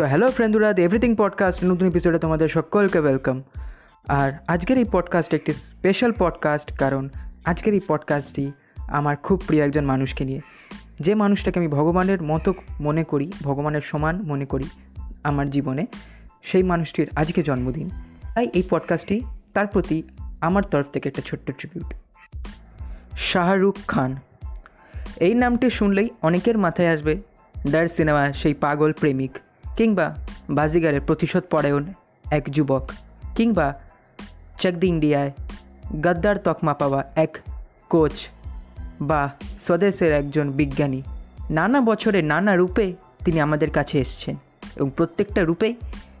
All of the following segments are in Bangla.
তো হ্যালো ফ্রেন্ডুরা এভরিথিং পডকাস্ট নতুন এপিসোডে তোমাদের সকলকে ওয়েলকাম আর আজকের এই পডকাস্ট একটি স্পেশাল পডকাস্ট কারণ আজকের এই পডকাস্টটি আমার খুব প্রিয় একজন মানুষকে নিয়ে। যে মানুষটাকে আমি ভগবানের মতো মনে করি, ভগবানের সমান মনে করি আমার জীবনে, সেই মানুষটির আজকে জন্মদিন। তাই এই পডকাস্টটি তার প্রতি আমার তরফ থেকে একটা ছোট্ট ট্রিবিউট শাহরুখ খান। এই নামটি শুনলেই অনেকের মাথায় আসবে, ডার সিনেমার সেই পাগল প্রেমিক। কিংবা বাজিগারের প্রতিশোধ পরায়ণ এক যুবক কিংবা চকদি ইন্ডিয়ায় গদ্দার তকমা পাওয়া এক কোচ বা স্বদেশের একজন বিজ্ঞানী। নানা বছরে নানা রূপে তিনি আমাদের কাছে এসছেন এবং প্রত্যেকটা রূপে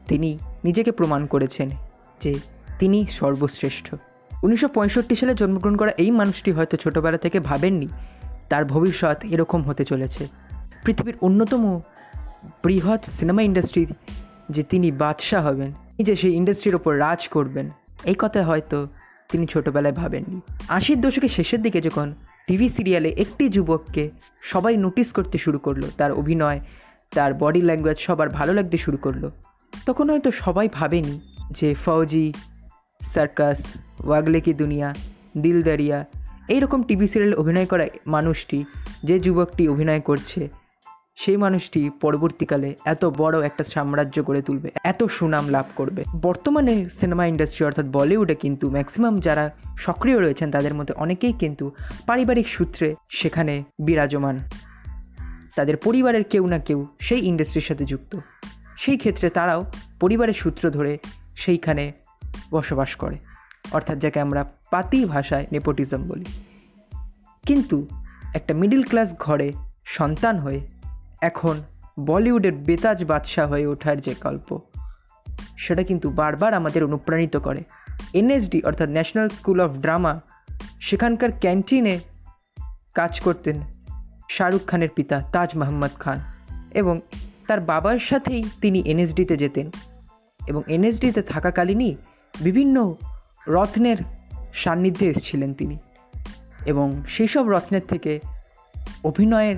তিনি নিজেকে প্রমাণ করেছেন যে তিনি সর্বশ্রেষ্ঠ। উনিশশো পঁয়ষট্টি সালে জন্মগ্রহণ করা এই মানুষটি হয়তো ছোটোবেলা থেকে ভাবেননি, তার ভবিষ্যৎ এরকম হতে চলেছে। পৃথিবীর অন্যতম বৃহৎ সিনেমা ইন্ডাস্ট্রি যে তিনি বাদশাহ হবেন যে সেই ইন্ডাস্ট্রির ওপর রাজ করবেন, এই কথা হয়তো তিনি ছোটোবেলায় ভাবেননি। আশির দশকের শেষের দিকে যখন টিভি সিরিয়ালে একটি যুবককে সবাই নোটিস করতে শুরু করল, তার অভিনয়, তার বডি ল্যাঙ্গুয়েজ সবার ভালো লাগতে শুরু করল, তখন হয়তো সবাই ভাবেনি যে ফৌজি, সার্কাস ওয়াগলে কি দুনিয়া, দিলদারিয়া, এইরকম টিভি সিরিয়ালে অভিনয় করা মানুষটি, যে যুবকটি অভিনয় করছে সেই মানুষটি পরবর্তীকালে এত বড় একটা সাম্রাজ্য গড়ে তুলবে, এত সুনাম লাভ করবে। বর্তমানে সিনেমা ইন্ডাস্ট্রি অর্থাৎ বলিউডে কিন্তু ম্যাক্সিমাম যারা সক্রিয় রয়েছেন, তাদের মধ্যে অনেকেই কিন্তু পারিবারিক সূত্রে সেখানে বিরাজমান। তাদের পরিবারের কেউ না কেউ সেই ইন্ডাস্ট্রির সাথে যুক্ত। সেই ক্ষেত্রে তারাও পরিবারের সূত্র ধরে সেইখানে বসবাস করে। অর্থাৎ যাকে আমরা পাতি ভাষায় নেপোটিজম বলি। কিন্তু একটা মিডিল ক্লাস ঘরে সন্তান হয়ে এখন বলিউডের বেতাজ বাদশাহ হয়ে ওঠার যে গল্প, সেটা কিন্তু বারবার আমাদের অনুপ্রাণিত করে। এনএসডি, অর্থাৎ ন্যাশনাল স্কুল অফ ড্রামা, সেখানকার ক্যান্টিনে কাজ করতেন শাহরুখ খানের পিতা তাজ মোহাম্মদ খান এবং তার বাবার সাথেই তিনি এনএসডিতে যেতেন এবং এনএসডিতে থাকাকালীনই বিভিন্ন রত্নের সান্নিধ্যে এসেছিলেন তিনি এবং সেই সব রত্নের থেকে অভিনয়ের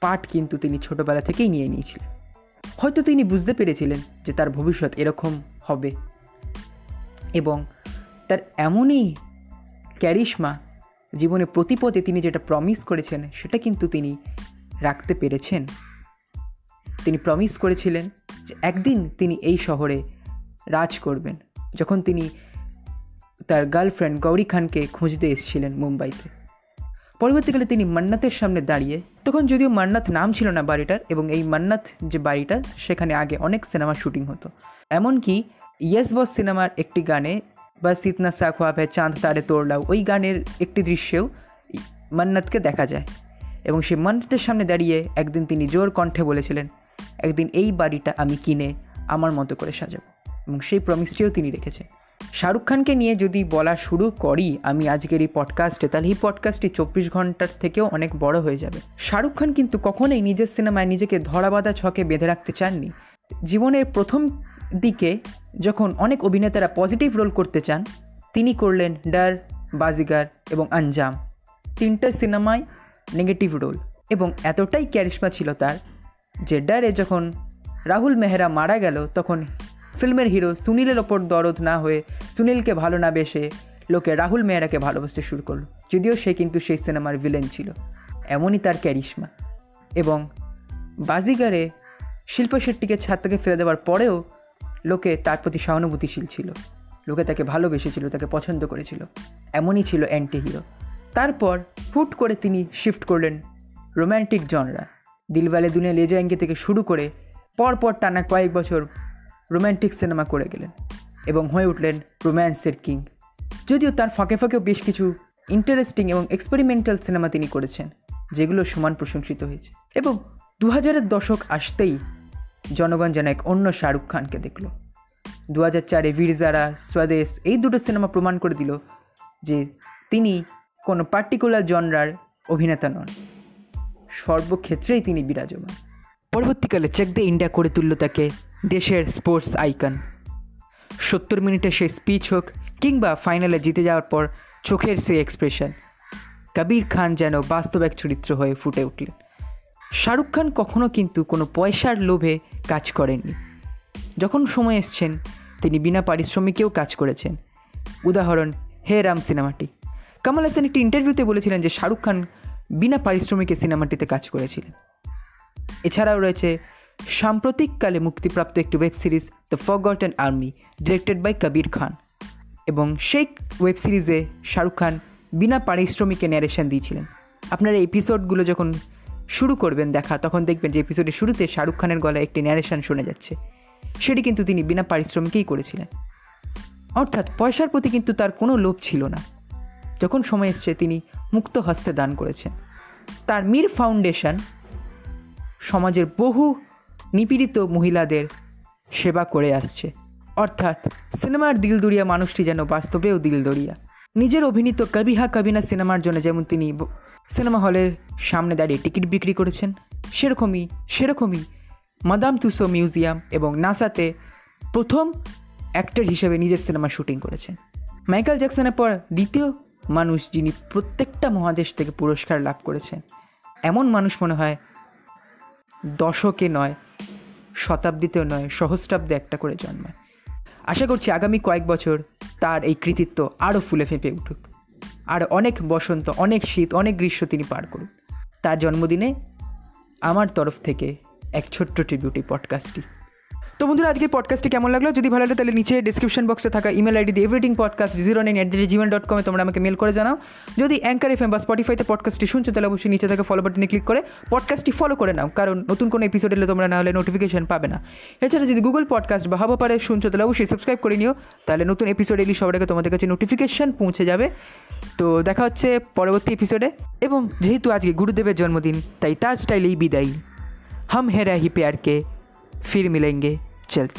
পাঠ কিন্তু তিনি ছোটোবেলা থেকেই নিয়ে নিয়েছিলেন। হয়তো তিনি বুঝতে পেরেছিলেন যে তার ভবিষ্যৎ এরকম হবে। এবং তার এমনই ক্যারিশমা জীবনে প্রতিপদে তিনি যেটা প্রমিস করেছেন, সেটা কিন্তু তিনি রাখতে পেরেছেন। তিনি প্রমিস করেছিলেন যে একদিন তিনি এই শহরে রাজ করবেন। যখন তিনি তার গার্লফ্রেন্ড গৌরী খানকে খুঁজতে এসেছিলেন মুম্বাইতে। পরবর্তীকালে তিনি মান্নাতের সামনে দাঁড়িয়ে, তখন যদিও মান্নাত নাম ছিল না বাড়িটার এবং এই মান্নাত যে বাড়িটা, সেখানে আগে অনেক সিনেমার শুটিং হতো। এমনকি ইয়েস বস সিনেমার একটি গানে, বা সিতনা সাখোয়াব হ্যাঁ চাঁদ তারে তোড়লাও ওই গানের একটি দৃশ্যেও মান্নাতকে দেখা যায়। এবং সেই মান্নাতের সামনে দাঁড়িয়ে একদিন তিনি জোর কণ্ঠে বলেছিলেন, একদিন এই বাড়িটা আমি কিনে আমার মতো করে সাজাবো। এবং সেই প্রমিসটিও তিনি রেখেছেন। শাহরুখ খানকে নিয়ে যদি বলা শুরু করি আমি আজকের এই পডকাস্টে তাহলে এই পডকাস্টটি চব্বিশ ঘণ্টার থেকেও অনেক বড় হয়ে যাবে। শাহরুখ খান কিন্তু কখনোই নিজের সিনেমায় নিজেকে ধরাবাধা ছকে বেঁধে রাখতে চাননি। জীবনের প্রথম দিকে যখন অনেক অভিনেতারা পজিটিভ রোল করতে চান, তিনি করলেন ডার, বাজিগার এবং আঞ্জাম। তিনটে সিনেমায় নেগেটিভ রোল এবং এতটাই ক্যারিশমা ছিল তার যে ডারে যখন রাহুল মেহরা মারা গেল, তখন ফিল্মের হিরো সুনীলের ওপর দরদ না হয়ে সুনীলকে ভালো না বেসে লোকে রাহুল মেহরাকে ভালোবাসতে শুরু করল। যদিও সে কিন্তু সেই সিনেমার ভিলেন ছিল। এমনই তার ক্যারিশমা। এবং বাজিগারে শিল্প শেট্টিকে ছাদ থেকে ফেলে দেওয়ার পরেও লোকে তার প্রতি সহানুভূতিশীল ছিল। লোকে তাকে ভালোবেসেছিল, তাকে পছন্দ করেছিল। এমনই ছিল অ্যান্টি হিরো তারপর হুট করে তিনি শিফট করলেন রোম্যান্টিক জনরা দিলওয়ালে দুনিয়া লে যায়েঙ্গে থেকে শুরু করে পরপর টানা কয়েক বছর রোম্যান্টিক সিনেমা করে গেলেন এবং হয়ে উঠলেন রোম্যান্সের কিং। যদিও তার ফাঁকে ফাঁকেও বেশ কিছু ইন্টারেস্টিং এবং এক্সপেরিমেন্টাল সিনেমা তিনি করেছেন, যেগুলো সমান প্রশংসিত হয়েছে। এবং দু হাজারের দশক আসতেই জনগণ যেন এক অন্য শাহরুখ খানকে দেখল। দু হাজার চারে বীরজারা স্বদেশ, এই দুটো সিনেমা প্রমাণ করে দিল যে তিনি কোনো পার্টিকুলার জনরার অভিনেতা নন। সর্বক্ষেত্রেই তিনি বিরাজমান। পরবর্তীকালে চেক দে ইন্ডিয়া করে তুলল তাকে। দেশের স্পোর্টস আইকন সত্তর মিনিটে সেই স্পিচ হোক কিংবা ফাইনালে জিতে যাওয়ার পর চোখের সেই এক্সপ্রেশন কবির খান যেন বাস্তব এক চরিত্র হয়ে ফুটে উঠলেন। শাহরুখ খান কখনো কিন্তু কোনো পয়সার লোভে কাজ করেননি। যখন সময় এসছেন, তিনি বিনা পারিশ্রমিকেও কাজ করেছেন। উদাহরণ, হে রাম সিনেমাটি। কামাল হাসান একটি ইন্টারভিউতে বলেছিলেন যে শাহরুখ খান বিনা পারিশ্রমিকে সিনেমাটিতে কাজ করেছিলেন। এছাড়াও রয়েছে সাম্প্রতিককালে মুক্তিপ্রাপ্ত একটি web series the forgotten army directed by Kabir Khan এবং সেই ওয়েব সিরিজে শাহরুখ খান বিনা পারিশ্রমিকে ন্যারেশন দিয়েছিলেন। আপনারা এপিসোডগুলো যখন শুরু করবেন দেখা, তখন দেখবেন যে এপিসোডের শুরুতে শাহরুখ খানের গলায় একটি ন্যারেশন শোনা যাচ্ছে। সেটি কিন্তু তিনি বিনা পারিশ্রমিকেই করেছিলেন। অর্থাৎ পয়সার প্রতি কিন্তু তার কোনো লোভ ছিল না। যখন সময় এসছে, তিনি মুক্ত হস্তে দান করেছেন। তার মীর ফাউন্ডেশন সমাজের বহু নিপীড়িত মহিলাদের সেবা করে আসছে। অর্থাৎ সিনেমার দিলদরিয়া মানুষটি যেন বাস্তবেও দিলদরিয়া নিজের অভিনীত কবি হা কবিনা সিনেমার জন্য যেমন তিনি সিনেমা হলের সামনে দাঁড়িয়ে টিকিট বিক্রি করেছেন, সেরকমই সেরকমই মাদাম তুসো মিউজিয়াম এবং নাসাতে প্রথম অ্যাক্টর হিসেবে নিজের সিনেমা শুটিং করেছেন। মাইকেল জ্যাকসনের পর দ্বিতীয় মানুষ যিনি প্রত্যেকটা মহাদেশ থেকে পুরস্কার লাভ করেছেন, এমন মানুষ মনে হয় দশকে নয় শতাব্দীতেও নয়, সহস্রাব্দে একটা করে জন্মায়। আশা করছি আগামী কয়েক বছর তার এই কৃতিত্ব আরও ফুলে ফেঁপে উঠুক। আর অনেক বসন্ত, অনেক শীত, অনেক গ্রীষ্ম তিনি পার করুন। তার জন্মদিনে আমার তরফ থেকে এক ছোট্ট ট্রিবিউটি পডকাস্টটি তো বন্ধুরা আজকের পডকাস্টটি কেমন লাগলো যদি ভালো লাগে তাহলে নিচে ডিসক্রিপশন বক্সে থাকা ইমেল আইডি দিয়ে everything podcast zero nine at Gmail dot কমে তোমরা আমাকে মেল করে জানাও যদি অ্যাঙ্কার এফ এম বা স্পটিফাইতে পডকাস্টটি শুনছো তাহলে অবশ্যই নিচে থাকা ফলো বাটনে ক্লিক করে পডকাস্টটি ফলো করে নাও কারণ নতুন কোনো এপিসোড এলে তোমরা না হলে নোটিফিকেশন পাবে না এছাড়া যদি গুগল পডকাস্ট বা হাবা পারে শুনছো তাহলে অবশ্যই সাবস্ক্রাইব করে নিও তাহলে নতুন এপিসোড এলি সবার আগে তোমাদের কাছে নোটিফিকেশন পৌঁছে যাবে তো দেখা হচ্ছে পরবর্তী এপিসোডে এবং যেহেতু আজকে গুরুদেবের জন্মদিন তাই তার স্টাইলেই বিদায়ী हम है रही प्यार के फिर मिलेंगे। जल्द